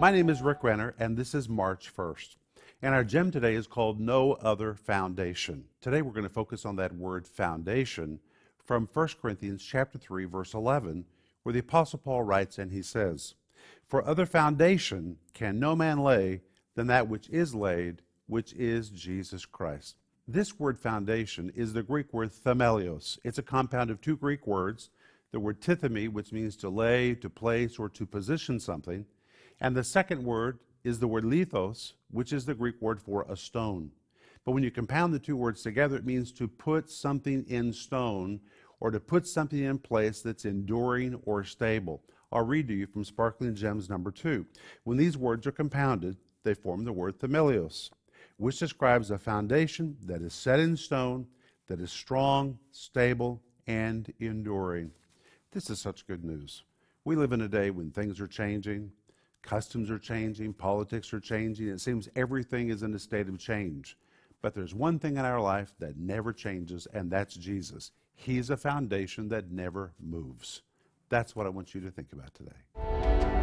My name is Rick Renner, and this is March 1st. And our gem today is called No Other Foundation. Today we're going to focus on that word foundation from 1 Corinthians chapter 3 verse 11 where the apostle Paul writes and he says, "For other foundation can no man lay than that which is laid, which is Jesus Christ." This word foundation is the Greek word themelios. It's a compound of two Greek words, the word tithemi, which means to lay, to place, or to position something, and the second word is the word lithos, which is the Greek word for a stone. But when you compound the two words together, it means to put something in stone or to put something in place that's enduring or stable. I'll read to you from Sparkling Gems number two. When these words are compounded, they form the word themelios, which describes a foundation that is set in stone, that is strong, stable, and enduring. This is such good news. We live in a day when things are changing, Customs are changing, politics are changing. It seems everything is in a state of change. But there's one thing in our life that never changes, and that's Jesus. He's a foundation that never moves. That's what I want you to think about today.